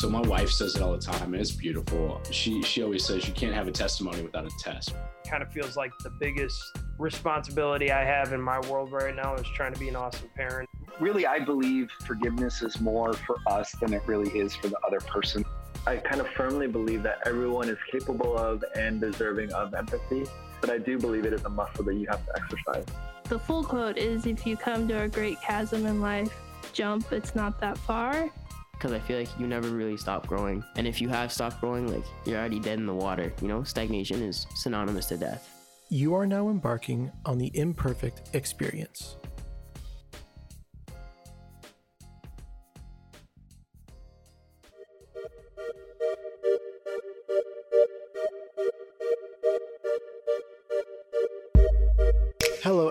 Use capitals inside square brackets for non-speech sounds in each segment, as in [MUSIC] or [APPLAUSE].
So my wife says it all the time, and it's beautiful. She she always says you can't have a testimony without a test. Kind of feels like the biggest responsibility I have in my world right now is trying to be an awesome parent. Really, I believe forgiveness is more for us than it really is for the other person. I kind of firmly believe that everyone is capable of and deserving of empathy, but I do believe it is a muscle that you have to exercise. The full quote is if you come to a great chasm in life, jump, it's not that far because I feel like you never really stop growing. And if you have stopped growing, like you're already dead in the water. You know, stagnation is synonymous to death. You are now embarking on the imperfect experience.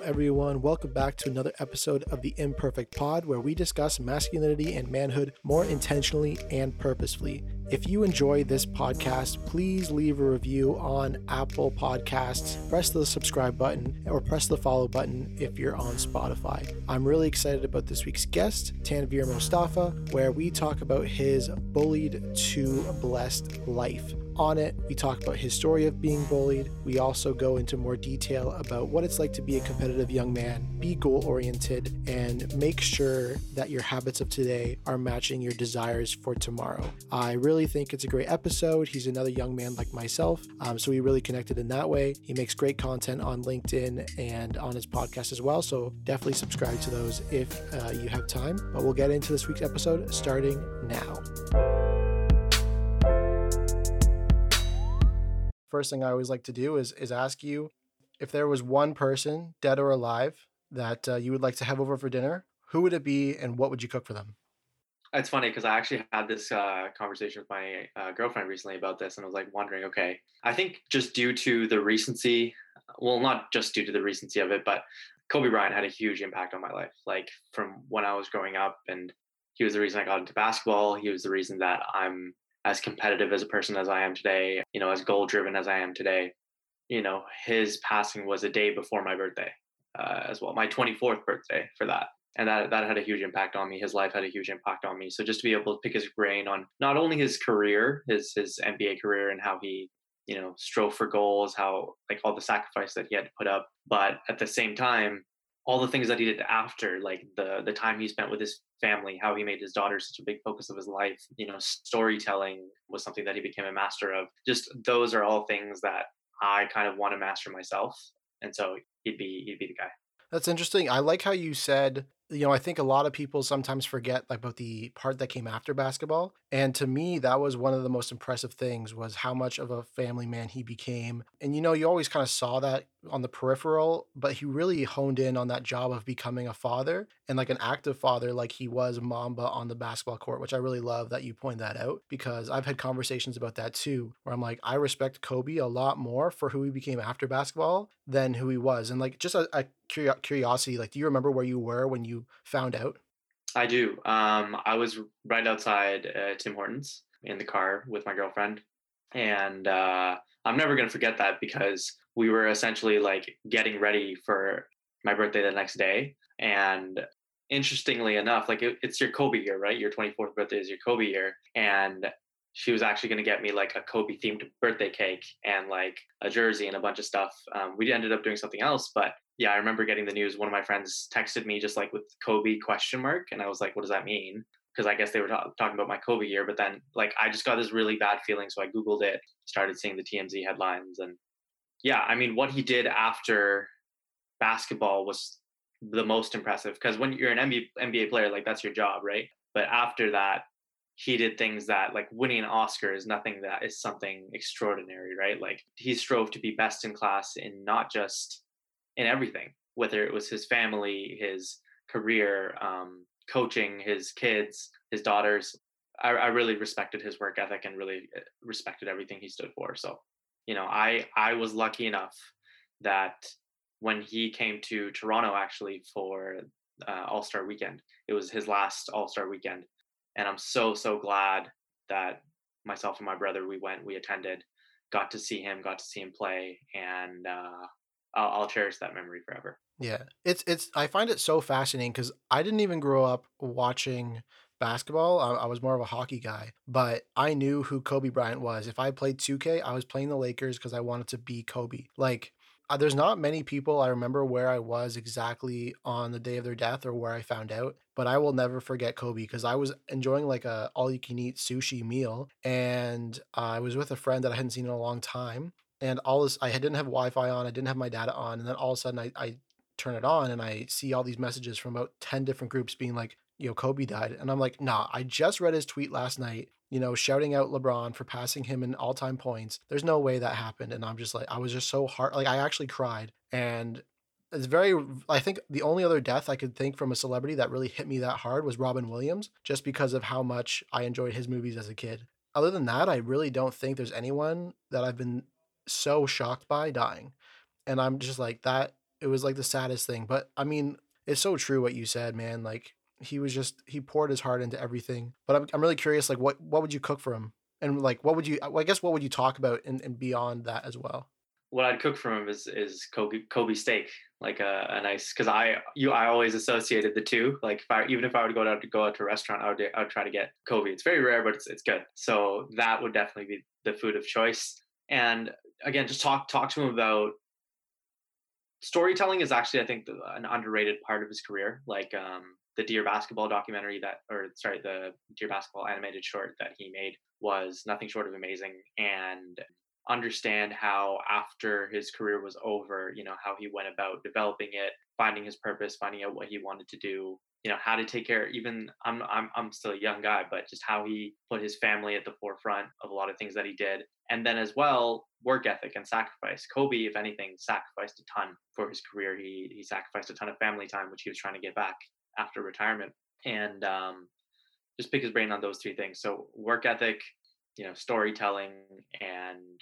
Everyone. Welcome back to another episode of the Imperfect Pod, where we discuss masculinity and manhood more intentionally and purposefully. If you enjoy this podcast, please leave a review on Apple Podcasts, press the subscribe button, or press the follow button if you're on Spotify. I'm really excited about this week's guest, Tanveer Mostafa, where we talk about his bullied to blessed life on it. We talk about his story of being bullied. We also go into more detail about what it's like to be a competitive young man, be goal oriented, and make sure that your habits of today are matching your desires for tomorrow. I really think it's a great episode. He's another young man like myself, um, so we really connected in that way. He makes great content on LinkedIn and on his podcast as well, so definitely subscribe to those if uh, you have time. But we'll get into this week's episode starting now. First thing I always like to do is is ask you if there was one person, dead or alive, that uh, you would like to have over for dinner. Who would it be, and what would you cook for them? It's funny because I actually had this uh, conversation with my uh, girlfriend recently about this, and I was like wondering, okay, I think just due to the recency, well, not just due to the recency of it, but Kobe Bryant had a huge impact on my life. Like from when I was growing up, and he was the reason I got into basketball. He was the reason that I'm as competitive as a person as I am today, you know, as goal driven as I am today. You know, his passing was a day before my birthday uh, as well, my 24th birthday for that. And that, that had a huge impact on me. His life had a huge impact on me. So just to be able to pick his brain on not only his career, his his NBA career, and how he you know strove for goals, how like all the sacrifice that he had to put up, but at the same time, all the things that he did after, like the the time he spent with his family, how he made his daughter such a big focus of his life. You know, storytelling was something that he became a master of. Just those are all things that I kind of want to master myself. And so he'd be he'd be the guy. That's interesting. I like how you said you know, I think a lot of people sometimes forget about the part that came after basketball. And to me, that was one of the most impressive things was how much of a family man he became. And you know, you always kind of saw that on the peripheral, but he really honed in on that job of becoming a father and like an active father, like he was Mamba on the basketball court, which I really love that you point that out because I've had conversations about that too, where I'm like, I respect Kobe a lot more for who he became after basketball than who he was. And like, just a, a curiosity, like, do you remember where you were when you found out? I do. Um, I was right outside uh, Tim Hortons in the car with my girlfriend, and uh, I'm never gonna forget that because we were essentially like getting ready for my birthday the next day, and interestingly enough, like it, it's your Kobe year, right? Your 24th birthday is your Kobe year, and she was actually going to get me like a Kobe themed birthday cake and like a jersey and a bunch of stuff. Um, we ended up doing something else, but yeah, I remember getting the news. One of my friends texted me just like with Kobe question mark, and I was like, "What does that mean?" Because I guess they were talk- talking about my Kobe year, but then like I just got this really bad feeling, so I googled it, started seeing the TMZ headlines, and yeah, I mean, what he did after basketball was the most impressive because when you're an NBA, NBA player, like that's your job, right? But after that, he did things that like winning an Oscar is nothing that is something extraordinary, right? Like he strove to be best in class in not just in everything, whether it was his family, his career, um, coaching his kids, his daughters. I, I really respected his work ethic and really uh, respected everything he stood for. So, you know, I I was lucky enough that when he came to Toronto actually for uh, All Star Weekend, it was his last All Star Weekend, and I'm so so glad that myself and my brother we went, we attended, got to see him, got to see him play, and uh, I'll, I'll cherish that memory forever. Yeah, it's it's. I find it so fascinating because I didn't even grow up watching basketball. I, I was more of a hockey guy, but I knew who Kobe Bryant was. If I played 2K, I was playing the Lakers because I wanted to be Kobe. Like, uh, there's not many people I remember where I was exactly on the day of their death or where I found out, but I will never forget Kobe because I was enjoying like a all you can eat sushi meal, and I was with a friend that I hadn't seen in a long time, and all this I didn't have Wi-Fi on, I didn't have my data on, and then all of a sudden I, I turn it on and I see all these messages from about 10 different groups being like, you know, Kobe died. And I'm like, nah, I just read his tweet last night, you know, shouting out LeBron for passing him in all time points. There's no way that happened. And I'm just like, I was just so hard. Like, I actually cried. And it's very, I think the only other death I could think from a celebrity that really hit me that hard was Robin Williams, just because of how much I enjoyed his movies as a kid. Other than that, I really don't think there's anyone that I've been so shocked by dying. And I'm just like, that it was like the saddest thing. But I mean, it's so true what you said, man. Like he was just he poured his heart into everything. But I'm I'm really curious, like what what would you cook for him? And like what would you I guess what would you talk about and, and beyond that as well? What I'd cook for him is is Kobe Kobe steak, like a, a nice because I you I always associated the two. Like if I even if I would go out to go out to a restaurant, I would I would try to get Kobe. It's very rare, but it's it's good. So that would definitely be the food of choice. And again, just talk talk to him about storytelling is actually, I think, an underrated part of his career. Like um, the Dear Basketball documentary that, or sorry, the Dear Basketball animated short that he made was nothing short of amazing. And understand how after his career was over, you know, how he went about developing it, finding his purpose, finding out what he wanted to do, you know how to take care even I'm, I'm i'm still a young guy but just how he put his family at the forefront of a lot of things that he did and then as well work ethic and sacrifice. Kobe if anything sacrificed a ton for his career. He he sacrificed a ton of family time which he was trying to get back after retirement and um, just pick his brain on those three things. So work ethic you know storytelling and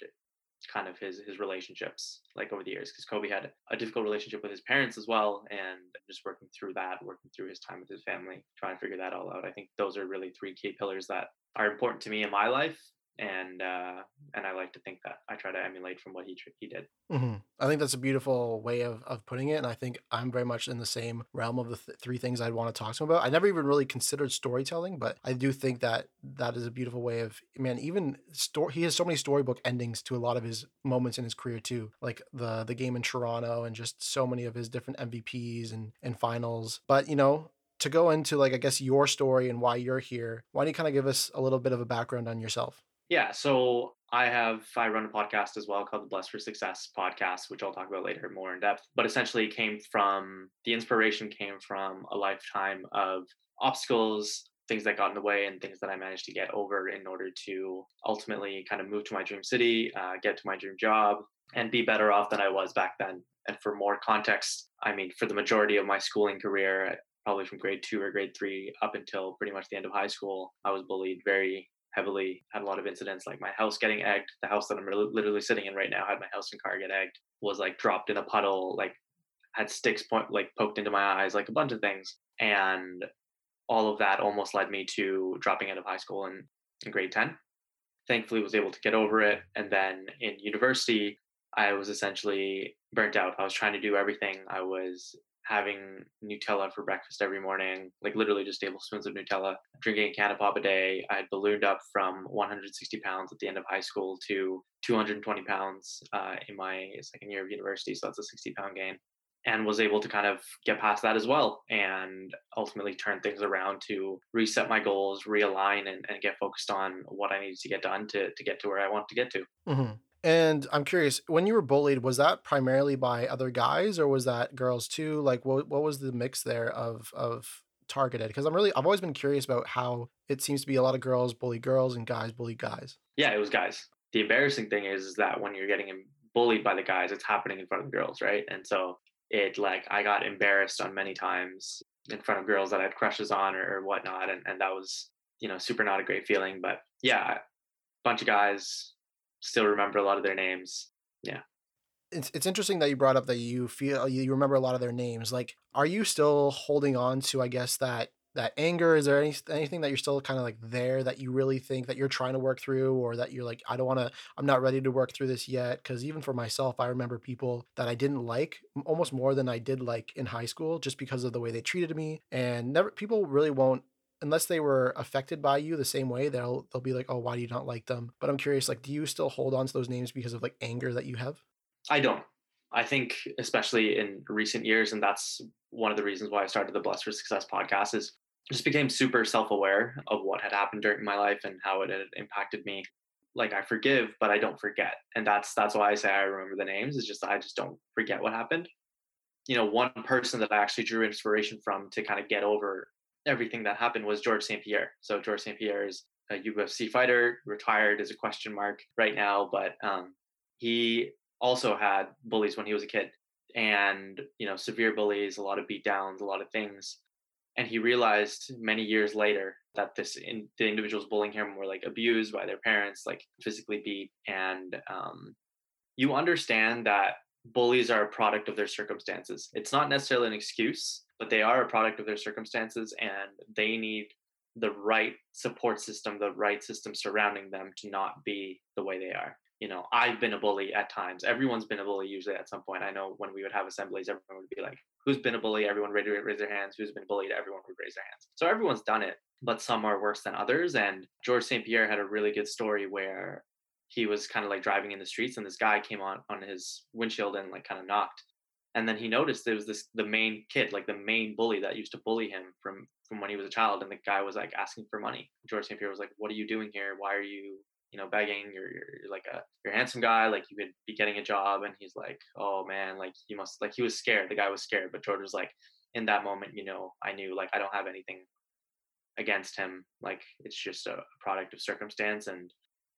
kind of his his relationships like over the years because Kobe had a difficult relationship with his parents as well and just working through that working through his time with his family trying to figure that all out. I think those are really three key pillars that are important to me in my life and uh, and I like to think that I try to emulate from what he he did. Mm-hmm. I think that's a beautiful way of, of putting it, and I think I'm very much in the same realm of the th- three things I'd want to talk to him about. I never even really considered storytelling, but I do think that that is a beautiful way of man. Even story, he has so many storybook endings to a lot of his moments in his career too, like the the game in Toronto and just so many of his different MVPs and and finals. But you know, to go into like I guess your story and why you're here, why don't you kind of give us a little bit of a background on yourself? Yeah, so I have I run a podcast as well called the Blessed for Success podcast, which I'll talk about later more in depth. But essentially, it came from the inspiration came from a lifetime of obstacles, things that got in the way, and things that I managed to get over in order to ultimately kind of move to my dream city, uh, get to my dream job, and be better off than I was back then. And for more context, I mean, for the majority of my schooling career, probably from grade two or grade three up until pretty much the end of high school, I was bullied very heavily had a lot of incidents like my house getting egged the house that i'm literally sitting in right now had my house and car get egged was like dropped in a puddle like had sticks point like poked into my eyes like a bunch of things and all of that almost led me to dropping out of high school in, in grade 10 thankfully was able to get over it and then in university i was essentially burnt out. I was trying to do everything. I was having Nutella for breakfast every morning, like literally just tablespoons of Nutella, drinking a can of pop a day. I had ballooned up from 160 pounds at the end of high school to 220 pounds uh, in my second year of university. So that's a 60 pound gain. And was able to kind of get past that as well and ultimately turn things around to reset my goals, realign, and, and get focused on what I needed to get done to, to get to where I want to get to. Mm-hmm. And I'm curious, when you were bullied, was that primarily by other guys or was that girls too? Like what what was the mix there of of targeted? Because I'm really I've always been curious about how it seems to be a lot of girls bully girls and guys bully guys. Yeah, it was guys. The embarrassing thing is, is that when you're getting bullied by the guys, it's happening in front of the girls, right? And so it like I got embarrassed on many times in front of girls that I had crushes on or, or whatnot, and and that was you know super not a great feeling. But yeah, bunch of guys still remember a lot of their names. Yeah. It's it's interesting that you brought up that you feel you remember a lot of their names. Like, are you still holding on to, I guess, that that anger? Is there any anything that you're still kind of like there that you really think that you're trying to work through, or that you're like, I don't want to, I'm not ready to work through this yet? Because even for myself, I remember people that I didn't like almost more than I did like in high school, just because of the way they treated me, and never people really won't unless they were affected by you the same way, they'll they'll be like, oh, why do you not like them? But I'm curious, like, do you still hold on to those names because of like anger that you have? I don't. I think, especially in recent years, and that's one of the reasons why I started the Blessed for Success podcast, is just became super self-aware of what had happened during my life and how it had impacted me. Like I forgive, but I don't forget, and that's that's why I say I remember the names. Is just I just don't forget what happened. You know, one person that I actually drew inspiration from to kind of get over everything that happened was George St. Pierre. So George St. Pierre is a UFC fighter, retired as a question mark right now, but um, he also had bullies when he was a kid and you know severe bullies a lot of beat downs a lot of things and he realized many years later that this in, the individuals bullying him were like abused by their parents like physically beat and um, you understand that bullies are a product of their circumstances it's not necessarily an excuse but they are a product of their circumstances and they need the right support system the right system surrounding them to not be the way they are you know, I've been a bully at times. Everyone's been a bully usually at some point. I know when we would have assemblies, everyone would be like, who's been a bully? Everyone would raise their hands. Who's been bullied? Everyone would raise their hands. So everyone's done it, but some are worse than others. And George St. Pierre had a really good story where he was kind of like driving in the streets and this guy came on on his windshield and like kind of knocked. And then he noticed there was this the main kid, like the main bully that used to bully him from from when he was a child. And the guy was like asking for money. George St. Pierre was like, What are you doing here? Why are you you know, begging. You're, you're, like a you're a handsome guy. Like you could be getting a job. And he's like, oh man, like you must like he was scared. The guy was scared. But George was like, in that moment, you know, I knew like I don't have anything against him. Like it's just a product of circumstance. And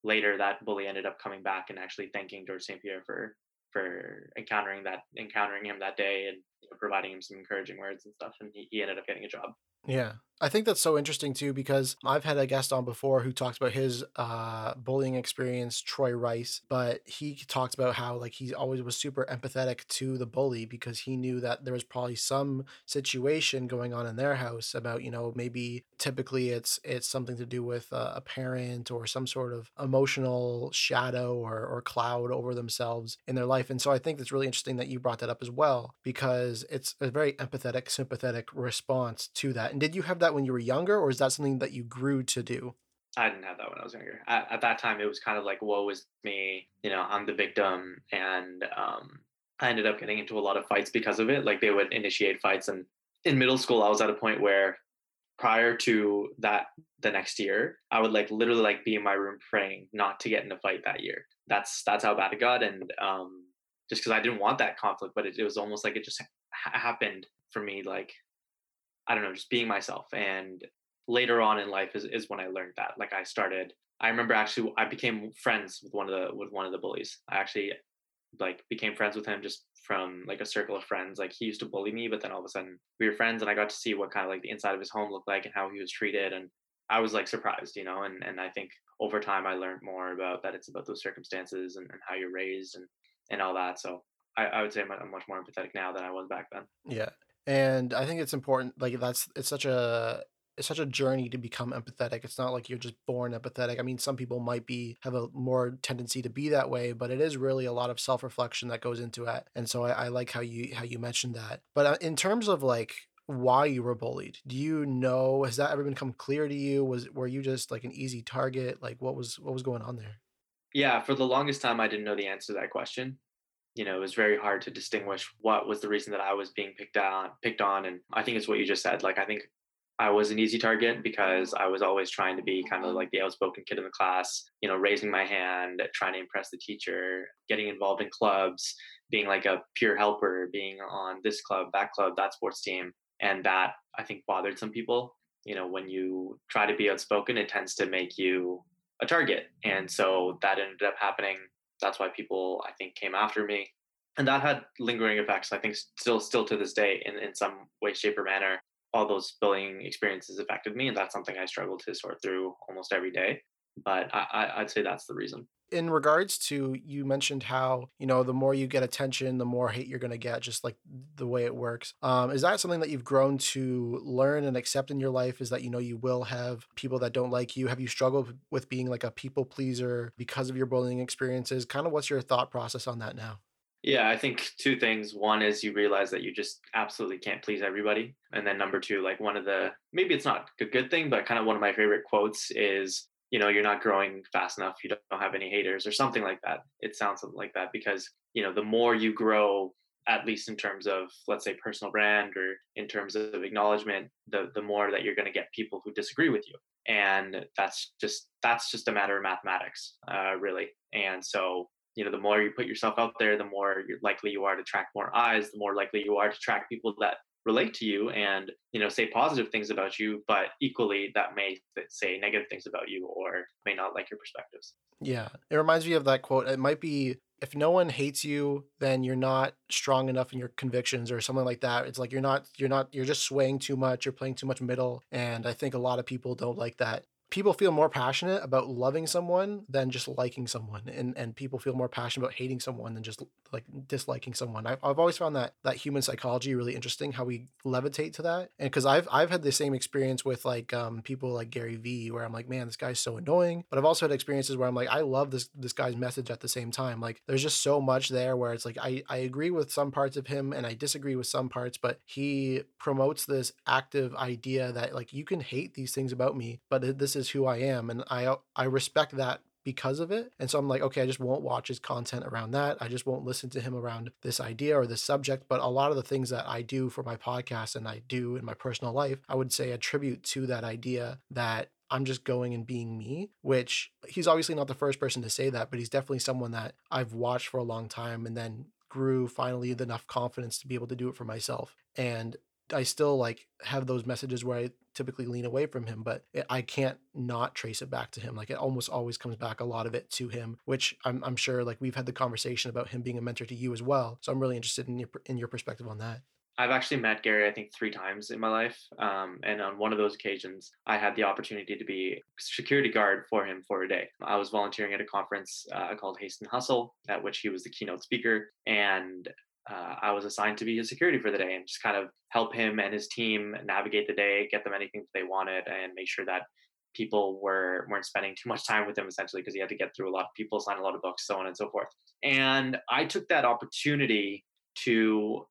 later, that bully ended up coming back and actually thanking George St. Pierre for for encountering that encountering him that day and you know, providing him some encouraging words and stuff. And he, he ended up getting a job. Yeah. I think that's so interesting too because I've had a guest on before who talked about his uh, bullying experience, Troy Rice, but he talked about how like he always was super empathetic to the bully because he knew that there was probably some situation going on in their house about you know maybe typically it's it's something to do with uh, a parent or some sort of emotional shadow or or cloud over themselves in their life, and so I think it's really interesting that you brought that up as well because it's a very empathetic, sympathetic response to that. And did you have that? That when you were younger, or is that something that you grew to do? I didn't have that when I was younger. At, at that time, it was kind of like, "Woe is me," you know, I'm the victim, and um, I ended up getting into a lot of fights because of it. Like they would initiate fights, and in middle school, I was at a point where prior to that the next year i would like literally like be in my room praying not to get in a fight that year that's that's how bad it got and um just because i didn't want that conflict but it, it was almost like it just ha- happened for me like I don't know, just being myself. And later on in life is, is when I learned that. Like I started, I remember actually I became friends with one of the with one of the bullies. I actually like became friends with him just from like a circle of friends. Like he used to bully me, but then all of a sudden we were friends and I got to see what kind of like the inside of his home looked like and how he was treated. And I was like surprised, you know, and, and I think over time I learned more about that it's about those circumstances and, and how you're raised and, and all that. So I, I would say I'm, I'm much more empathetic now than I was back then. Yeah and i think it's important like that's it's such a it's such a journey to become empathetic it's not like you're just born empathetic i mean some people might be have a more tendency to be that way but it is really a lot of self-reflection that goes into it and so i, I like how you how you mentioned that but uh, in terms of like why you were bullied do you know has that ever become clear to you? Was were you just like an easy target? Like what was what was going on there? Yeah for the longest time i didn't know the answer to that question you know, it was very hard to distinguish what was the reason that I was being picked on, picked on. And I think it's what you just said. Like, I think I was an easy target mm-hmm. because I was always trying to be kind of like the outspoken kid in the class, you know, raising my hand, trying to impress the teacher, getting involved in clubs, being like a peer helper, being on this club, that club, that sports team. And that I think bothered some people. You know, when you try to be outspoken, it tends to make you a target. And so that ended up happening that's why people I think came after me. And that had lingering effects, I think still still to this day in, in some way, shape, or manner. All those bullying experiences affected me, and that's something I struggle to sort through almost every day. But I, I'd say that's the reason in regards to you mentioned how you know the more you get attention the more hate you're going to get just like the way it works um, is that something that you've grown to learn and accept in your life is that you know you will have people that don't like you have you struggled with being like a people pleaser because of your bullying experiences kind of what's your thought process on that now Yeah, I think two things. One is you realize that you just absolutely can't please everybody. And then number two, like one of the maybe it's not a good thing, but kind of one of my favorite quotes is, you know, you're not growing fast enough, you don't have any haters or something like that. It sounds something like that because, you know, the more you grow, at least in terms of let's say personal brand or in terms of acknowledgement, the the more that you're going to get people who disagree with you. And that's just that's just a matter of mathematics, uh, really. And so you know the more you put yourself out there the more likely you are to attract more eyes the more likely you are to attract people that relate to you and you know say positive things about you but equally that may say negative things about you or may not like your perspectives. Yeah it reminds me of that quote it might be if no one hates you then you're not strong enough in your convictions or something like that. It's like you're not you're not you're just swaying too much you're playing too much middle and i think a lot of people don't like that people feel more passionate about loving someone than just liking someone and and people feel more passionate about hating someone than just like disliking someone. I've, I've always found that that human psychology really interesting how we levitate to that and because i've i've had the same experience with like um people like gary vee where i'm like man this guy's so annoying but i've also had experiences where i'm like i love this this guy's message at the same time. Like there's just so much there where it's like i i agree with some parts of him and i disagree with some parts but he promotes this active idea that like you can hate these things about me but this is is who I am, and I uh, I respect that because of it. And so I'm like, okay, I just won't watch his content around that. I just won't listen to him around this idea or this subject. But a lot of the things that I do for my podcast and I do in my personal life, I would say attribute to that idea that I'm just going and being me, which he's obviously not the first person to say that, but he's definitely someone that I've watched for a long time and then grew finally enough confidence to be able to do it for myself. And I still like have those messages where I typically lean away from him, but it, I can't not trace it back to him. Like it almost always comes back a lot of it to him, which I'm, I'm sure like we've had the conversation about him being a mentor to you as well. So I'm really interested in your in your perspective on that. I've actually met Gary, I think, three times in my life. Um, and on one of those occasions, I had the opportunity to be security guard for him for a day. I was volunteering at a conference uh, called Haste and Hustle, at which he was the keynote speaker. And uh, I was assigned to be his security for the day and just kind of help him and his team navigate the day, get them anything they wanted, and make sure that people were weren't spending too much time with him essentially because he had to get through a lot of people, sign a lot of books, so on and so forth. And I took that opportunity to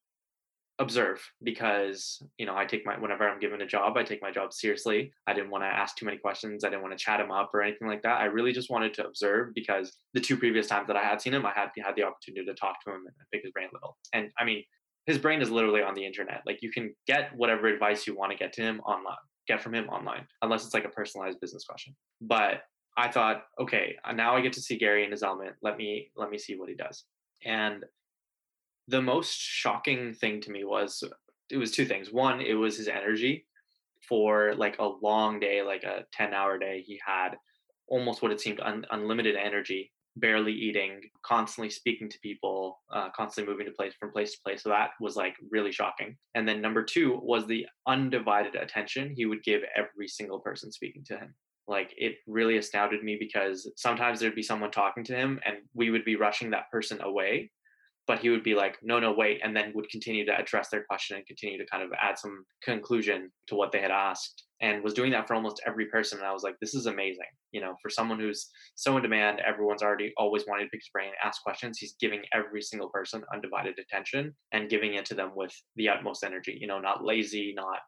observe because you know i take my whenever i'm given a job i take my job seriously. I didn't want to ask too many questions. I didn't want to chat him up or anything like that. I really just wanted to observe because the two previous times that i had seen him i had had the opportunity to talk to him and pick his brain a little. And i mean his brain is literally on the internet. Like you can get whatever advice you want to get to him online get from him online unless it's like a personalized business question. But i thought okay uh, now i get to see gary in his element. Let me let me see what he does. And the most shocking thing to me was it was two things. One, it was his energy for like a long day, like a 10 hour day. He had almost what it seemed un- unlimited energy, barely eating, constantly speaking to people, uh, constantly moving to place from place to place. So that was like really shocking. And then number two was the undivided attention he would give every single person speaking to him like it really astounded me because sometimes there'd be someone talking to him and we would be rushing that person away but he would be like, no, no, wait, and then would continue to address their question and continue to kind of add some conclusion to what they had asked and was doing that for almost every person. And I was like, this is amazing. You know, for someone who's so in demand, everyone's already always wanting to pick his brain, ask questions. He's giving every single person undivided attention and giving it to them with the utmost energy, you know, not lazy, not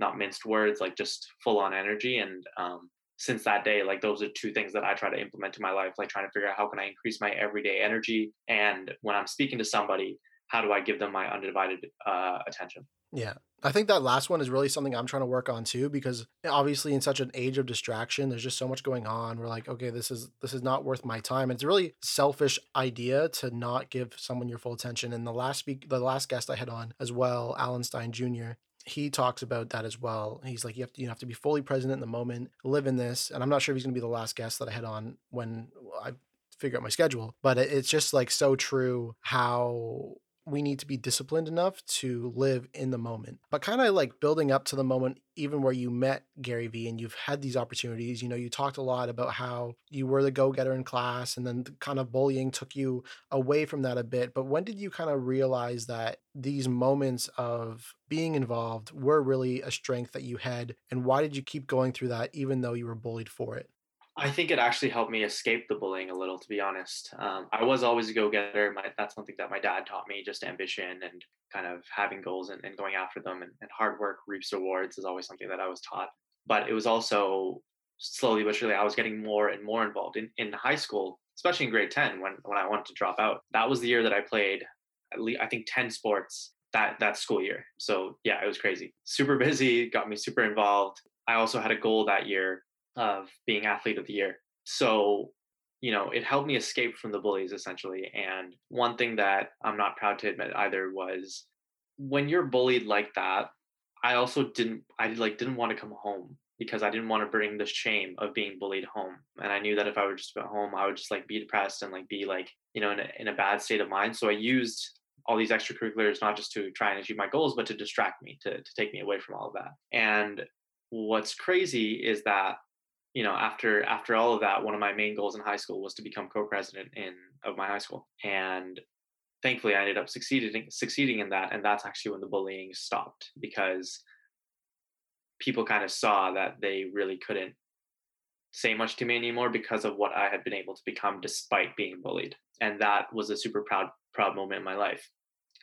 not minced words, like just full on energy. And um, since that day like those are two things that i try to implement in my life like trying to figure out how can i increase my everyday energy and when i'm speaking to somebody how do i give them my undivided uh, attention? Yeah. I think that last one is really something i'm trying to work on too because obviously in such an age of distraction there's just so much going on. We're like okay this is this is not worth my time. It's a really selfish idea to not give someone your full attention. And the last the last guest i had on as well alan stein jr he talks about that as well. He's like, you have to, you have to be fully present in the moment, live in this. And I'm not sure if he's going to be the last guest that I had on when I figure out my schedule, but it's just like so true how we need to be disciplined enough to live in the moment. But kind of like building up to the moment, even where you met Gary Vee and you've had these opportunities, you know, you talked a lot about how you were the go getter in class and then kind of bullying took you away from that a bit. But when did you kind of realize that these moments of being involved were really a strength that you had? And why did you keep going through that even though you were bullied for it? I think it actually helped me escape the bullying a little, to be honest. Um, I was always a go getter. That's something that my dad taught me just ambition and kind of having goals and, and going after them. And, and hard work reaps rewards is always something that I was taught. But it was also slowly but surely, I was getting more and more involved. In, in high school, especially in grade 10, when, when I wanted to drop out, that was the year that I played, at least, I think, 10 sports that that school year. So yeah, it was crazy. Super busy, got me super involved. I also had a goal that year of being athlete of the year. So, you know, it helped me escape from the bullies essentially. And one thing that I'm not proud to admit either was when you're bullied like that, I also didn't I like didn't want to come home because I didn't want to bring the shame of being bullied home. And I knew that if I were just at home, I would just like be depressed and like be like, you know, in a, in a bad state of mind. So I used all these extracurriculars not just to try and achieve my goals but to distract me to, to take me away from all of that and what's crazy is that you know after after all of that one of my main goals in high school was to become co-president in of my high school and thankfully i ended up succeeding succeeding in that and that's actually when the bullying stopped because people kind of saw that they really couldn't say much to me anymore because of what i had been able to become despite being bullied and that was a super proud proud moment in my life.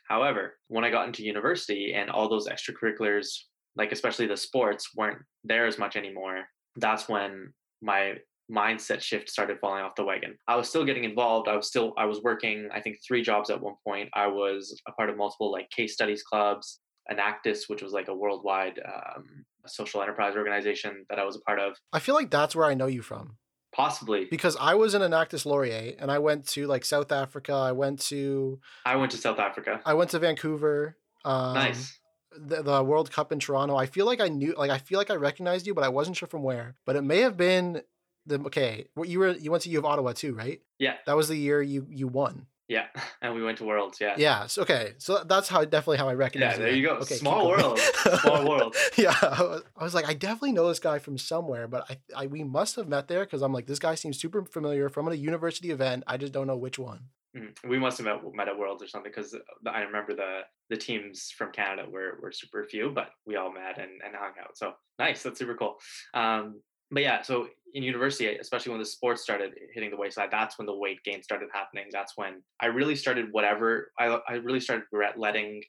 However, when I got into university and all those extracurriculars, like especially the sports, weren't there as much anymore, that's when my mindset shift started falling off the wagon. I was still getting involved. I was still I was working I think 3 jobs at one point. I was a part of multiple like case studies clubs, Enactus, which was like a worldwide um, social enterprise organization that I was a part of. I feel like that's where I know you from. Possibly. Because I was in Enactus Laurier and I went to like South Africa. I went to. I went to South Africa. I went to Vancouver. Um, nice. The, the World Cup in Toronto. I feel like I knew, like I feel like I recognized you, but I wasn't sure from where. But it may have been the okay. What You were you went to U of Ottawa too, right? Yeah. That was the year you you won. Yeah, [LAUGHS] and we went to Worlds. Yeah. Yeah. So, okay. So that's how definitely how I recognize. Yeah. There you go. Okay, Small world. [LAUGHS] Small world. yeah. I was, I was, like, I definitely know this guy from somewhere, but I, I we must have met there because I'm like, this guy seems super familiar from a university event. I just don't know which one. Mm, we must have met, met at Worlds or something because I remember the the teams from Canada were were super few, but we all met and, and hung out. So nice. That's super cool. Um, but yeah, so in university, especially when the sports started hitting the wayside, that's when the weight gain started happening. That's when I really started whatever I I really started letting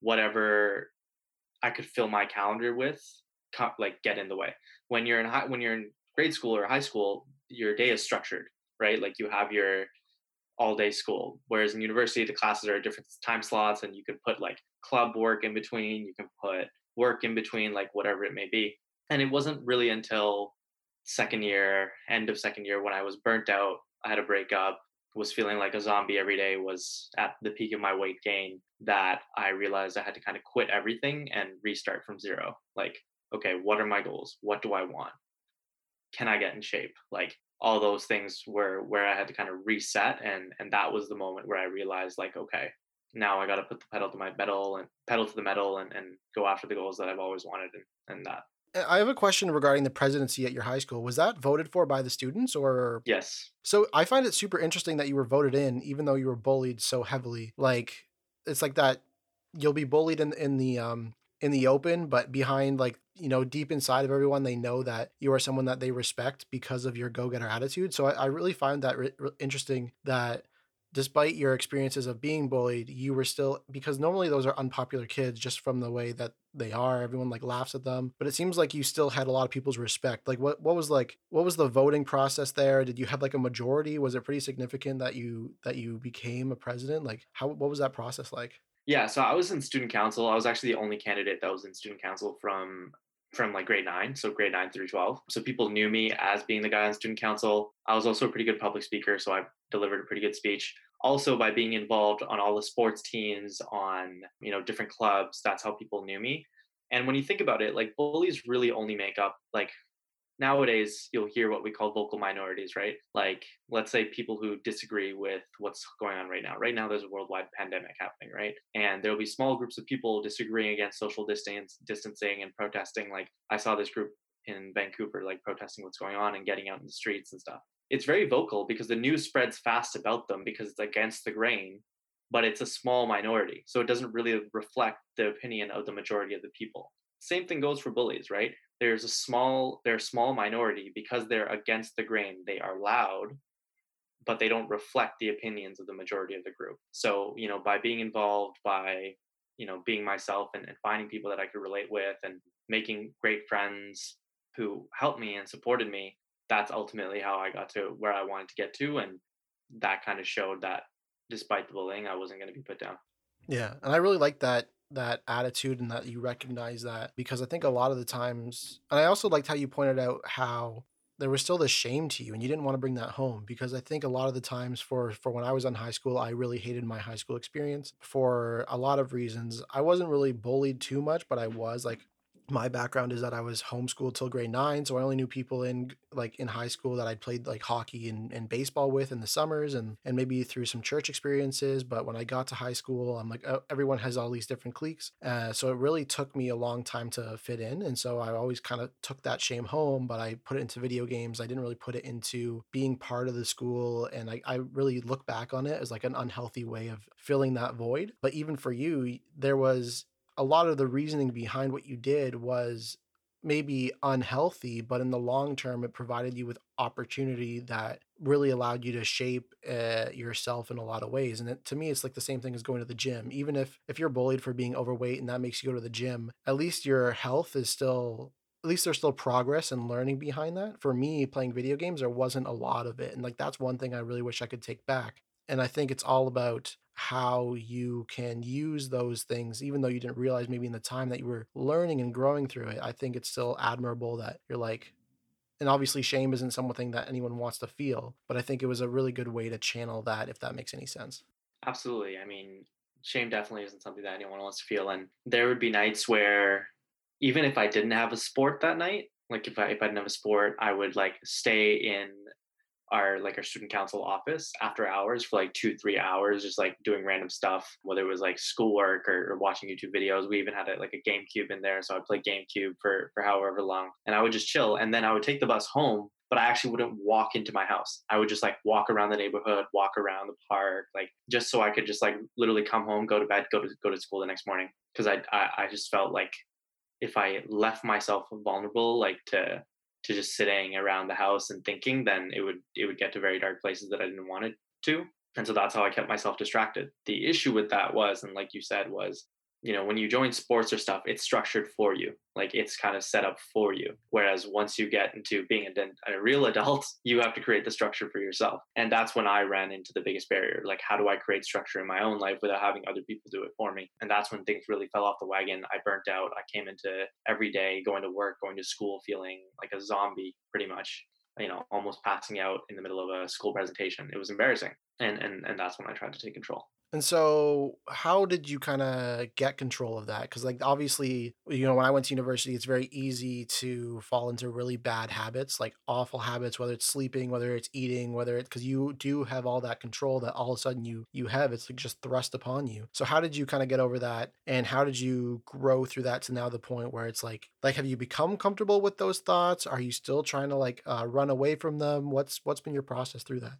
whatever I could fill my calendar with like get in the way. When you're in high, when you're in grade school or high school, your day is structured, right? Like you have your all day school. Whereas in university, the classes are different time slots, and you can put like club work in between. You can put work in between, like whatever it may be and it wasn't really until second year end of second year when i was burnt out i had a breakup was feeling like a zombie every day was at the peak of my weight gain that i realized i had to kind of quit everything and restart from zero like okay what are my goals what do i want can i get in shape like all those things were where i had to kind of reset and and that was the moment where i realized like okay now i got to put the pedal to my metal and pedal to the metal and, and go after the goals that i've always wanted and, and that I have a question regarding the presidency at your high school. Was that voted for by the students or? Yes. So I find it super interesting that you were voted in, even though you were bullied so heavily. Like it's like that you'll be bullied in in the um in the open, but behind like you know deep inside of everyone, they know that you are someone that they respect because of your go getter attitude. So I, I really find that re- interesting that despite your experiences of being bullied, you were still because normally those are unpopular kids just from the way that they are. Everyone like laughs at them. But it seems like you still had a lot of people's respect. Like what what was like what was the voting process there? Did you have like a majority? Was it pretty significant that you that you became a president? Like how what was that process like? Yeah, so I was in student council. I was actually the only candidate that was in student council from from like grade nine, so grade nine through 12. So people knew me as being the guy on student council. I was also a pretty good public speaker, so I delivered a pretty good speech also by being involved on all the sports teams on you know different clubs that's how people knew me and when you think about it like bullies really only make up like nowadays you'll hear what we call vocal minorities right like let's say people who disagree with what's going on right now right now there's a worldwide pandemic happening right and there'll be small groups of people disagreeing against social distance distancing and protesting like i saw this group in vancouver like protesting what's going on and getting out in the streets and stuff it's very vocal because the news spreads fast about them because it's against the grain, but it's a small minority. So it doesn't really reflect the opinion of the majority of the people. Same thing goes for bullies, right? There's a small they're a small minority because they're against the grain they are loud but they don't reflect the opinions of the majority of the group. So you know by being involved by you know being myself and, and finding people that i could relate with and making great friends who helped me and supported me that's ultimately how i got to where i wanted to get to and that kind of showed that despite the bullying i wasn't going to be put down. Yeah, and I really like that that attitude and that you recognize that because I think a lot of the times, and I also liked how you pointed out how there was still this shame to you and you didn't want to bring that home because I think a lot of the times for for when I was in high school, I really hated my high school experience for a lot of reasons. I wasn't really bullied too much, but I was like my background is that I was homeschooled till grade nine, so I only knew people in like in high school that I'd played like hockey and, and baseball with in the summers, and and maybe through some church experiences. But when I got to high school, I'm like oh, everyone has all these different cliques, uh, so it really took me a long time to fit in, and so I always kind of took that shame home, but I put it into video games. I didn't really put it into being part of the school, and I, I really look back on it as like an unhealthy way of filling that void. But even for you, there was a lot of the reasoning behind what you did was maybe unhealthy, but in the long term, it provided you with opportunity that really allowed you to shape uh, yourself in a lot of ways. And it, to me, it's like the same thing as going to the gym. Even if if you're bullied for being overweight and that makes you go to the gym, at least your health is still. At least there's still progress and learning behind that. For me, playing video games, there wasn't a lot of it. And like that's one thing I really wish I could take back. And I think it's all about how you can use those things, even though you didn't realize maybe in the time that you were learning and growing through it. I think it's still admirable that you're like, and obviously shame isn't something that anyone wants to feel, but I think it was a really good way to channel that, if that makes any sense. Absolutely. I mean, shame definitely isn't something that anyone wants to feel. And there would be nights where even if I didn't have a sport that night, like if I if I didn't have a sport, I would like stay in our like our student council office after hours for like two three hours just like doing random stuff whether it was like schoolwork or, or watching youtube videos we even had a, like a gamecube in there so i'd play gamecube for for however long and i would just chill and then i would take the bus home but I actually wouldn't walk into my house. I would just like walk around the neighborhood, walk around the park, like just so I could just like literally come home, go to bed, go to go to school the next morning. Because I, I I just felt like if I left myself vulnerable, like to to just sitting around the house and thinking, then it would it would get to very dark places that I didn't want it to. And so that's how I kept myself distracted. The issue with that was, and like you said, was you know when you join sports or stuff it's structured for you like it's kind of set up for you. Whereas once you get into being a, a, real adult [LAUGHS] you have to create the structure for yourself. And that's when i ran into the biggest barrier like how do i create structure in my own life without having other people do it for me? And that's when things really fell off the wagon. I burnt out. I came into every day going to work going to school feeling like a zombie pretty much you know almost passing out in the middle of a school presentation. It was embarrassing. And and and that's when i tried to take control and so, how did you kind of get control of that? Because, like, obviously, you know, when I went to university, it's very easy to fall into really bad habits, like awful habits, whether it's sleeping, whether it's eating, whether it's because you do have all that control that all of a sudden you you have. It's like just thrust upon you. So, how did you kind of get over that, and how did you grow through that to now the point where it's like, like, have you become comfortable with those thoughts? Are you still trying to like uh, run away from them? What's what's been your process through that?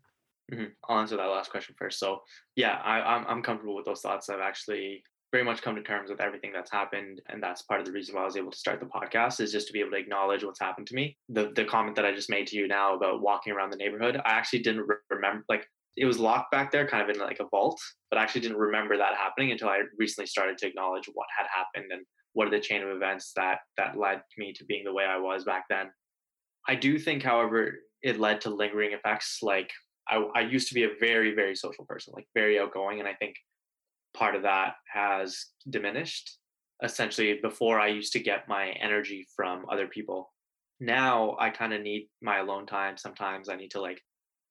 Mm-hmm. I'll answer that last question first. So, yeah, I, I'm I'm comfortable with those thoughts. I've actually very much come to terms with everything that's happened, and that's part of the reason why I was able to start the podcast is just to be able to acknowledge what's happened to me. The the comment that I just made to you now about walking around the neighborhood, I actually didn't re- remember like it was locked back there, kind of in like a vault, but I actually didn't remember that happening until I recently started to acknowledge what had happened and what are the chain of events that that led me to being the way I was back then. I do think, however, it led to lingering effects like I, I used to be a very very social person like very outgoing and i think part of that has diminished essentially before i used to get my energy from other people. Now i kind of need my alone time sometimes i need to like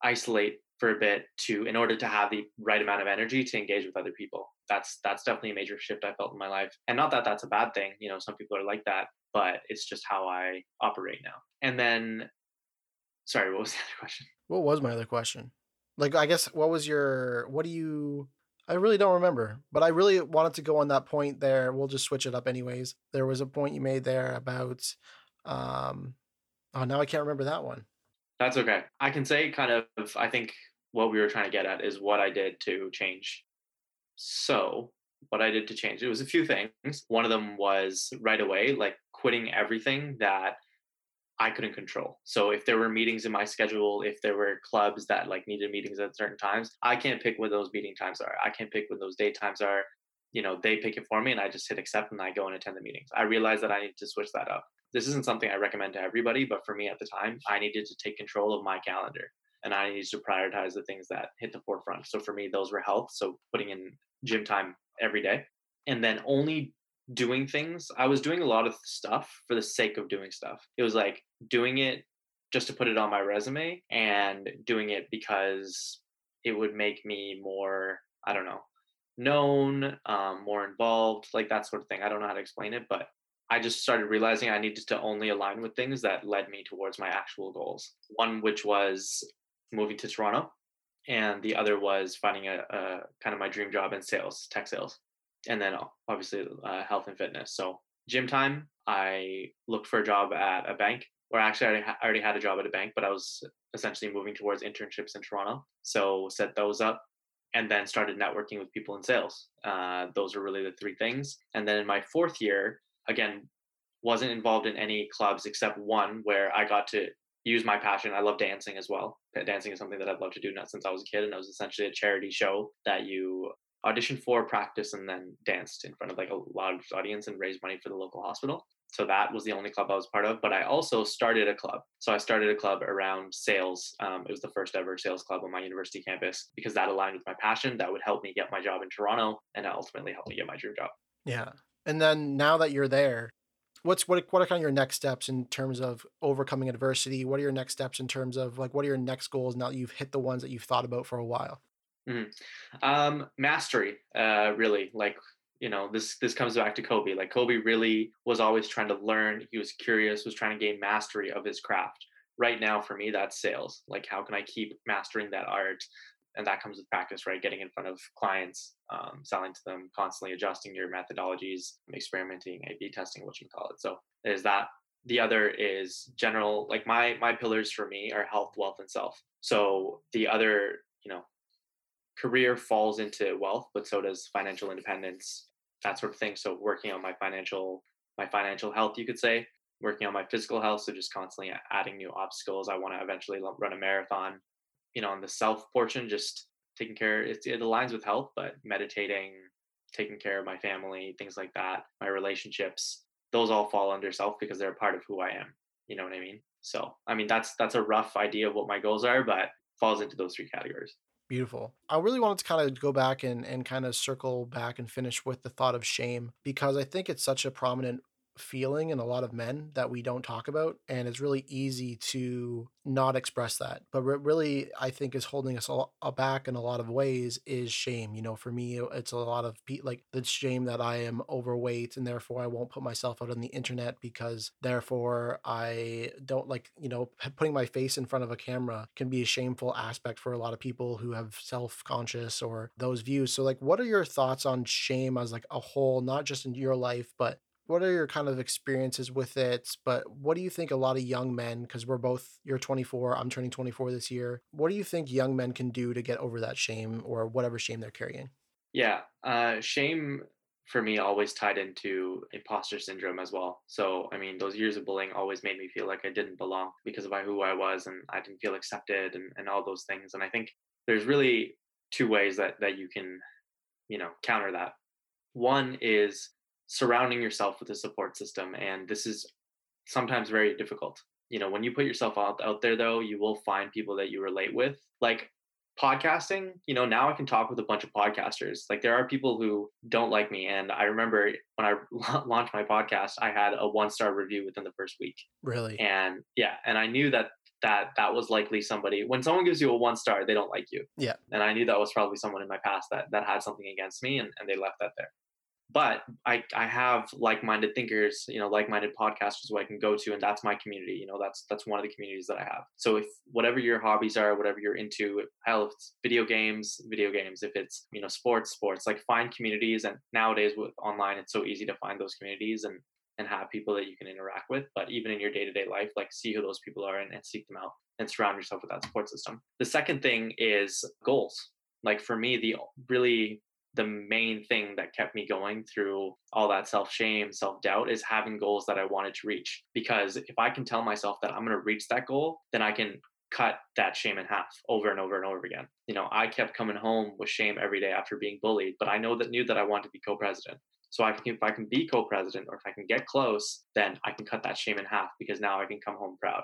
isolate for a bit to in order to have the right amount of energy to engage with other people. That's that's definitely a major shift i felt in my life and not that that's a bad thing you know some people are like that but it's just how i operate now. And then sorry what was the other question what was my other question? Like, I guess, what was your, what do you, I really don't remember, but I really wanted to go on that point there. We'll just switch it up anyways. There was a point you made there about, um, oh, now I can't remember that one. That's okay. I can say kind of, I think what we were trying to get at is what I did to change. So, what I did to change, it was a few things. One of them was right away, like quitting everything that I couldn't control. So if there were meetings in my schedule, if there were clubs that like needed meetings at certain times, I can't pick when those meeting times are. I can't pick when those day times are. You know, they pick it for me and I just hit accept and I go and attend the meetings. I realized that I need to switch that up. This isn't something I recommend to everybody, but for me at the time, I needed to take control of my calendar and I needed to prioritize the things that hit the forefront. So for me, those were health. So putting in gym time every day and then only doing things. I was doing a lot of stuff for the sake of doing stuff. It was like doing it just to put it on my resume and doing it because it would make me more, I don't know, known, um, more involved, like that sort of thing. I don't know how to explain it, but I just started realizing I needed to only align with things that led me towards my actual goals. One which was moving to Toronto, and the other was finding a, a kind of my dream job in sales, tech sales, and then obviously uh, health and fitness. So gym time, I looked for a job at a bank, or actually I already, ha- already had a job at a bank, but I was essentially moving towards internships in Toronto. So set those up and then started networking with people in sales. Uh, those are really the three things. And then in my fourth year, again, wasn't involved in any clubs except one where I got to use my passion. I love dancing as well. Dancing is something that I've loved to do since I was a kid, and it was essentially a charity show that you audition for, practice, and then danced in front of like a large audience and raised money for the local hospital. So that was the only club I was part of. But I also started a club. So I started a club around sales. Um, it was the first ever sales club on my university campus because that aligned with my passion. That would help me get my job in Toronto and ultimately help me get my dream job. Yeah. And then now that you're there, what's what what are kind of your next steps in terms of overcoming adversity? What are your next steps in terms of like what are your next goals now that you've hit the ones that you've thought about for a while? Mm-hmm. Um, mastery, uh, really. Like you know, this this comes back to Kobe. Like Kobe really was always trying to learn. He was curious, was trying to gain mastery of his craft. Right now, for me, that's sales. Like, how can I keep mastering that art? And that comes with practice, right? Getting in front of clients, um, selling to them, constantly adjusting your methodologies, experimenting, A/B testing, what you call it. So there's that. The other is general. Like my my pillars for me are health, wealth, and self. So the other, you know, career falls into wealth, but so does financial independence, that sort of thing. So working on my financial my financial health, you could say, working on my physical health, so just constantly adding new obstacles. I want to eventually run a marathon. You know, on the self portion, just taking care. It, it aligns with health, but meditating, taking care of my family, things like that, my relationships, those all fall under self because they're a part of who I am. You know what I mean? So, I mean, that's that's a rough idea of what my goals are, but falls into those three categories. Beautiful. I really wanted to kind of go back and, and kind of circle back and finish with the thought of shame because I think it's such a prominent feeling in a lot of men that we don't talk about and it's really easy to not express that. But what really i think is holding us all uh, back in a lot of ways is shame you know for me uh, it's a lot of like the shame that i am overweight and therefore i won't put myself out on the internet because therefore i don't like you know putting my face in front of a camera can be a shameful aspect for a lot of people who have self-conscious or those views. So like what are your thoughts on shame as like a whole not just in your life but what are your kind of experiences with it? But what do you think a lot of young men because we're both you're 24 i'm turning 24 this year what do you think young men can do to get over that shame or whatever shame they're carrying? Yeah uh, shame for me always tied into imposter syndrome as well. So i mean those years of bullying always made me feel like i didn't belong because of who i was and i didn't feel accepted and, and all those things. And i think there's really two ways that that you can you know counter that. One is surrounding yourself with a support system and this is sometimes very difficult. You know when you put yourself out, out there though you will find people that you relate with. Like podcasting you know now i can talk with a bunch of podcasters. Like there are people who don't like me and i remember when i [LAUGHS] launched my podcast i had a one star review within the first week. Really? And yeah and i knew that that that was likely somebody when someone gives you a one star they don't like you. Yeah. And i knew that was probably someone in my past that that had something against me and, and they left that there but I, I have like-minded thinkers you know like-minded podcasters who i can go to and that's my community you know that's that's one of the communities that i have. So if whatever your hobbies are whatever you're into hell if it's video games video games if it's you know sports sports like find communities and nowadays with online it's so easy to find those communities and and have people that you can interact with but even in your day-to-day life like see who those people are and, and seek them out and surround yourself with that support system. The second thing is goals. Like for me the really the main thing that kept me going through all that self shame, self doubt is having goals that I wanted to reach. Because if I can tell myself that I'm going to reach that goal, then I can cut that shame in half over and over and over again. You know, I kept coming home with shame every day after being bullied, but I know that knew that I wanted to be co-president. So I can, if I can be co-president or if I can get close, then I can cut that shame in half because now I can come home proud.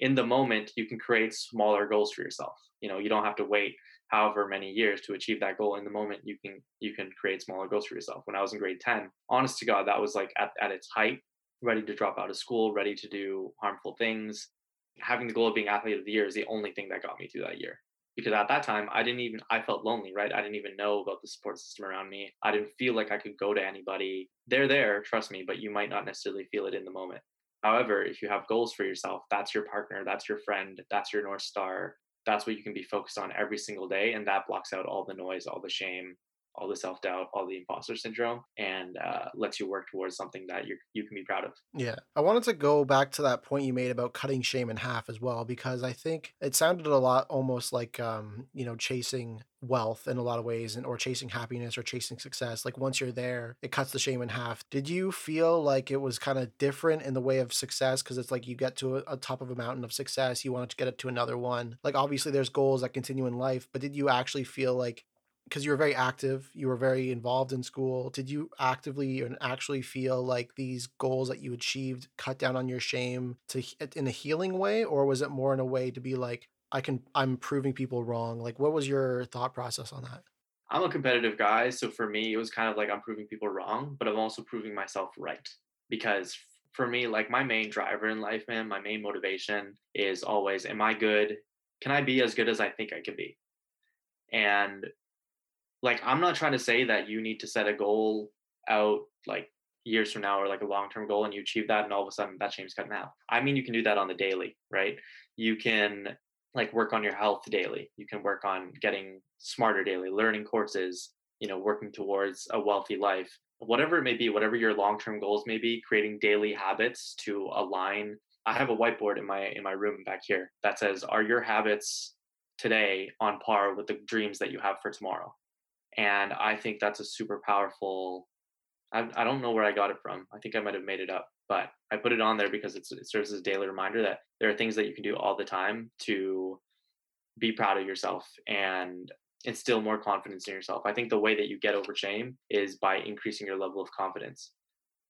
In the moment, you can create smaller goals for yourself. You know, you don't have to wait however many years to achieve that goal in the moment you can you can create smaller goals for yourself. When i was in grade 10 honest to god that was like at, at its height ready to drop out of school ready to do harmful things. Having the goal of being athlete of the year is the only thing that got me through that year. Because at that time i didn't even i felt lonely right? I didn't even know about the support system around me. I didn't feel like i could go to anybody. They're there trust me but you might not necessarily feel it in the moment. However if you have goals for yourself that's your partner that's your friend that's your north star that's what you can be focused on every single day and that blocks out all the noise all the shame all the self doubt, all the imposter syndrome, and uh, lets you work towards something that you you can be proud of. Yeah, I wanted to go back to that point you made about cutting shame in half as well, because I think it sounded a lot almost like um, you know chasing wealth in a lot of ways, and or chasing happiness or chasing success. Like once you're there, it cuts the shame in half. Did you feel like it was kind of different in the way of success? Because it's like you get to a, a top of a mountain of success, you want to get it to another one. Like obviously there's goals that continue in life, but did you actually feel like because you were very active, you were very involved in school. Did you actively and actually feel like these goals that you achieved cut down on your shame to in a healing way, or was it more in a way to be like, I can, I'm proving people wrong? Like, what was your thought process on that? I'm a competitive guy, so for me, it was kind of like I'm proving people wrong, but I'm also proving myself right because for me, like my main driver in life, man, my main motivation is always, am I good? Can I be as good as I think I can be? And like i'm not trying to say that you need to set a goal out like years from now or like a long-term goal and you achieve that and all of a sudden that shame's cut in half i mean you can do that on the daily right? You can like work on your health daily. You can work on getting smarter daily learning courses you know working towards a wealthy life. Whatever it may be whatever your long-term goals may be creating daily habits to align. I have a whiteboard in my in my room back here that says are your habits today on par with the dreams that you have for tomorrow and I think that's a super powerful. I, I don't know where I got it from. I think I might have made it up, but I put it on there because it serves as a daily reminder that there are things that you can do all the time to be proud of yourself and instill more confidence in yourself. I think the way that you get over shame is by increasing your level of confidence.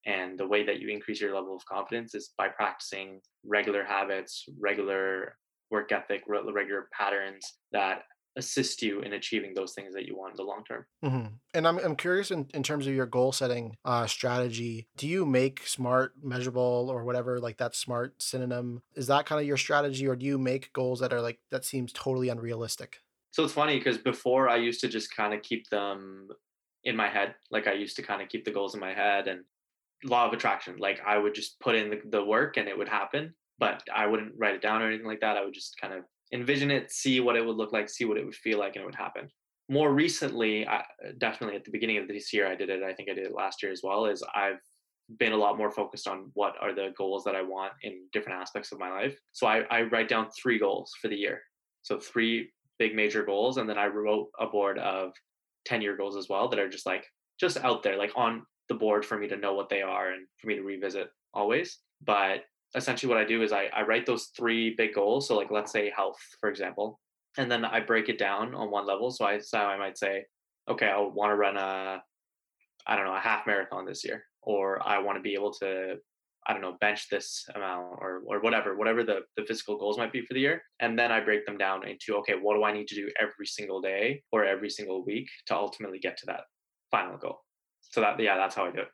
And the way that you increase your level of confidence is by practicing regular habits, regular work ethic, regular patterns that assist you in achieving those things that you want in the long term. Mm-hmm. And I'm, I'm curious in, in terms of your goal setting uh, strategy, do you make smart measurable or whatever, like that smart synonym? Is that kind of your strategy or do you make goals that are like, that seems totally unrealistic? So it's funny because before I used to just kind of keep them in my head. Like I used to kind of keep the goals in my head and law of attraction. Like I would just put in the, the work and it would happen, but I wouldn't write it down or anything like that. I would just kind of envision it, see what it would look like, see what it would feel like, and it would happen. More recently, I, definitely at the beginning of this year, I did it. I think I did it last year as well. Is I've been a lot more focused on what are the goals that I want in different aspects of my life. So I, I write down three goals for the year. So three big major goals, and then I wrote a board of ten year goals as well that are just like just out there, like on the board for me to know what they are and for me to revisit always. But essentially what I do is I, I write those three big goals. So like let's say health, for example, and then I break it down on one level. So I so I might say, okay, I want to run a I don't know, a half marathon this year, or I want to be able to, I don't know, bench this amount or or whatever, whatever the, the physical goals might be for the year. And then I break them down into okay, what do I need to do every single day or every single week to ultimately get to that final goal. So that yeah, that's how I do it.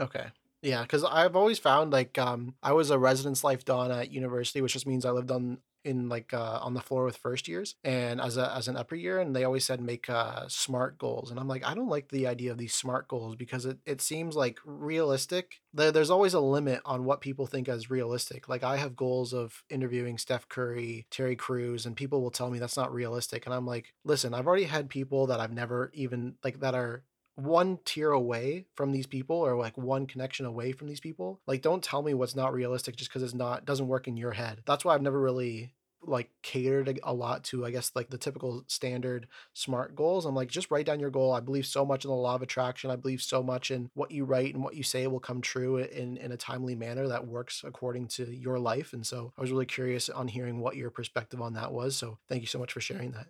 Okay. Yeah, because I've always found like um I was a residence life don at university, which just means I lived on in like uh, on the floor with first years and as a as an upper year and they always said make uh, smart goals and i'm like i don't like the idea of these smart goals because it, it seems like realistic. There, there's always a limit on what people think as realistic like i have goals of interviewing steph curry terry crews and people will tell me that's not realistic and i'm like listen i've already had people that i've never even like that are one tier away from these people or like one connection away from these people like don't tell me what's not realistic just because it's not doesn't work in your head that's why i've never really like catered a lot to I guess like the typical standard smart goals. I'm like just write down your goal. I believe so much in the law of attraction. I believe so much in what you write and what you say will come true in in a timely manner that works according to your life. And so I was really curious on hearing what your perspective on that was. So thank you so much for sharing that.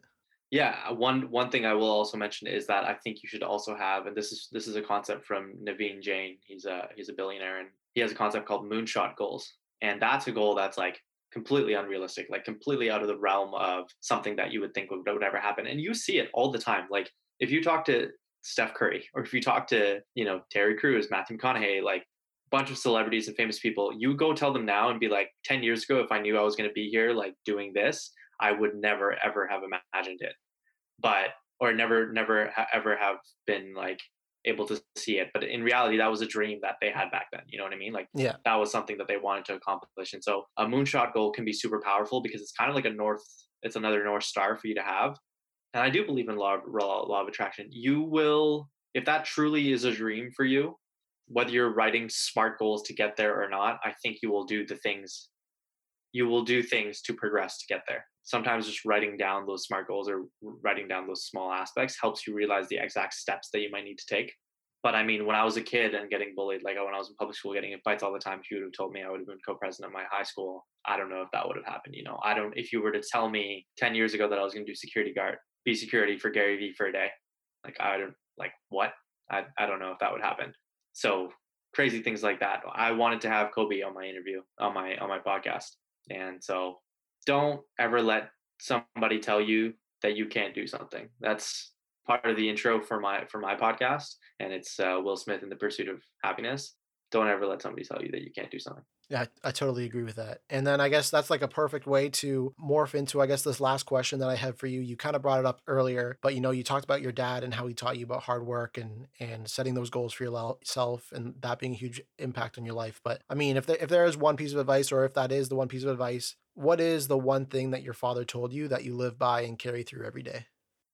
Yeah, uh, one one thing I will also mention is that I think you should also have, and this is this is a concept from Naveen Jain. He's a he's a billionaire, and he has a concept called moonshot goals, and that's a goal that's like completely unrealistic, like completely out of the realm of something that you would think would, would ever happen. And you see it all the time. Like if you talk to Steph Curry, or if you talk to you know Terry Crews, Matthew McConaughey, like a bunch of celebrities and famous people, you go tell them now and be like, 10 years ago, if I knew I was going to be here, like doing this, I would never ever have imagined it, but or never never ha- ever have been like able to see it. But in reality, that was a dream that they had back then. You know what I mean? Like yeah, that was something that they wanted to accomplish. And so a moonshot goal can be super powerful because it's kind of like a north. It's another north star for you to have. And I do believe in law of, law of attraction. You will, if that truly is a dream for you, whether you're writing smart goals to get there or not, I think you will do the things you will do things to progress to get there. Sometimes just writing down those smart goals or writing down those small aspects helps you realize the exact steps that you might need to take. But I mean, when I was a kid and getting bullied, like when I was in public school, getting in fights all the time, if you would have told me I would have been co-president of my high school, I don't know if that would have happened. You know, I don't. If you were to tell me ten years ago that I was going to do security guard, be security for Gary Vee for a day, like I don't like what I I don't know if that would happen. So crazy things like that. I wanted to have Kobe on my interview on my on my podcast. And so don't ever let somebody tell you that you can't do something. That's part of the intro for my for my podcast and it's uh, Will Smith in the pursuit of happiness. Don't ever let somebody tell you that you can't do something. Yeah, I, totally agree with that. And then I guess that's like a perfect way to morph into, I guess, this last question that I have for you. You kind of brought it up earlier, but you know, you talked about your dad and how he taught you about hard work and and setting those goals for yourself, and that being a huge impact on your life. But I mean, if there, if there is one piece of advice, or if that is the one piece of advice, what is the one thing that your father told you that you live by and carry through every day?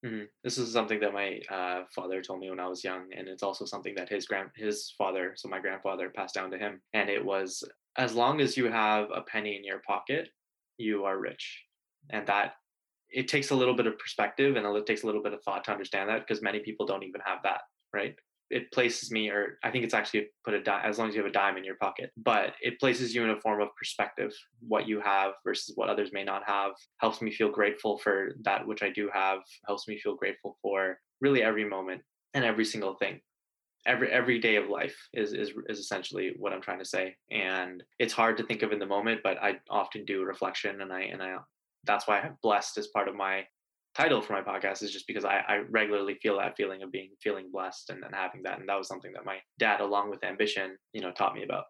Mm-hmm. This is something that my uh, father told me when I was young, and it's also something that his grand his father, so my grandfather, passed down to him. And it was as long as you have a penny in your pocket, you are rich. And that it takes a little bit of perspective and it takes a little bit of thought to understand that because many people don't even have that, right? It places me, or I think it's actually put a dime, as long as you have a dime in your pocket, but it places you in a form of perspective. What you have versus what others may not have helps me feel grateful for that which I do have, helps me feel grateful for really every moment and every single thing every every day of life is is is essentially what I'm trying to say. And it's hard to think of in the moment, but I often do reflection, and I and I that's why I'm blessed as part of my title for my podcast is just because I, I regularly feel that feeling of being feeling blessed and, and having that and that was something that my dad along with ambition you know taught me about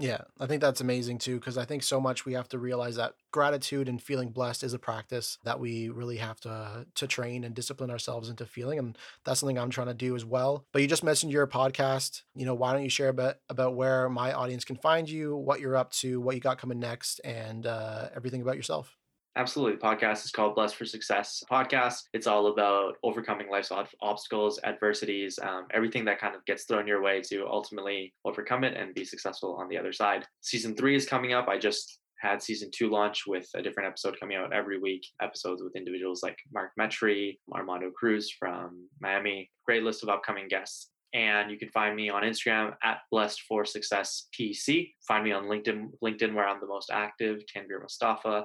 yeah, I think that's amazing too, because I think so much we have to realize that gratitude and feeling blessed is a practice that we really have to to train and discipline ourselves into feeling, and that's something I'm trying to do as well. But you just mentioned your podcast. You know, why don't you share a bit about where my audience can find you, what you're up to, what you got coming next, and uh, everything about yourself? Absolutely. Podcast is called Blessed for Success podcast. It's all about overcoming life's obstacles, adversities, um, everything that kind of gets thrown your way to ultimately overcome it and be successful on the other side. Season three is coming up. I just had season two launch with a different episode coming out every week. Episodes with individuals like Mark Metry, Armando Cruz from Miami. Great list of upcoming guests. And you can find me on Instagram at Blessed for Success PC. Find me on LinkedIn, LinkedIn where I'm the most active, Tanveer Mostafa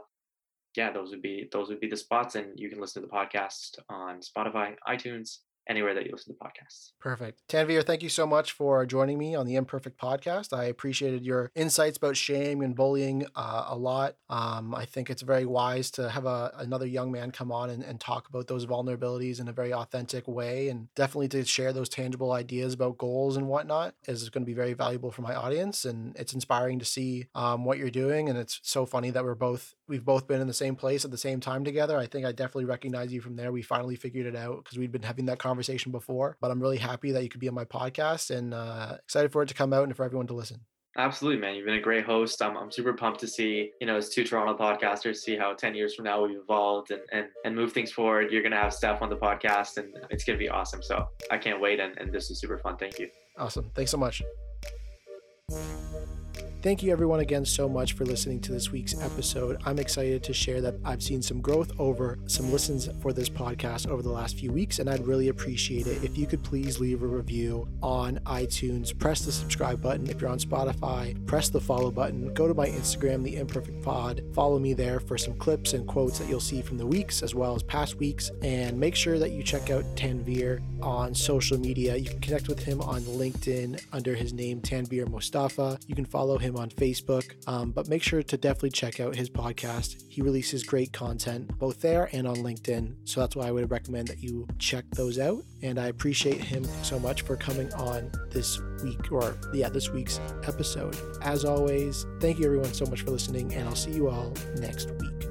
yeah, those would be those would be the spots, and you can listen to the podcast on Spotify, iTunes, anywhere that you listen to podcasts. Perfect. Tanveer, thank you so much for joining me on the Imperfect Podcast. I appreciated your insights about shame and bullying uh, a lot. Um, I think it's very wise to have a, another young man come on and, and talk about those vulnerabilities in a very authentic way and definitely to share those tangible ideas about goals and whatnot is going to be very valuable for my audience. And it's inspiring to see um, what you're doing. And it's so funny that we're both, we've both been in the same place at the same time together. I think I definitely recognize you from there. We finally figured it out because we'd been having that conversation before, but I'm really happy that you could be on my podcast and uh, excited for it to come out and for everyone to listen. Absolutely, man. You've been a great host. I'm, I'm super pumped to see, you know, as two Toronto podcasters, see how 10 years from now we've evolved and, and, and move things forward. You're going to have Steph on the podcast and it's going to be awesome. So I can't wait. And, and this is super fun. Thank you. Awesome. Thanks so much. Thank you, everyone, again so much for listening to this week's episode. I'm excited to share that I've seen some growth over some listens for this podcast over the last few weeks, and I'd really appreciate it if you could please leave a review on iTunes. Press the subscribe button if you're on Spotify, press the follow button, go to my Instagram, The Imperfect Pod, follow me there for some clips and quotes that you'll see from the weeks as well as past weeks, and make sure that you check out Tanveer on social media. You can connect with him on LinkedIn under his name, Tanveer Mostafa. You can follow him on Facebook, um, but make sure to definitely check out his podcast. He releases great content both there and on LinkedIn. So that's why I would recommend that you check those out. And I appreciate him so much for coming on this week, or yeah, this week's episode. As always, thank you everyone so much for listening, and I'll see you all next week.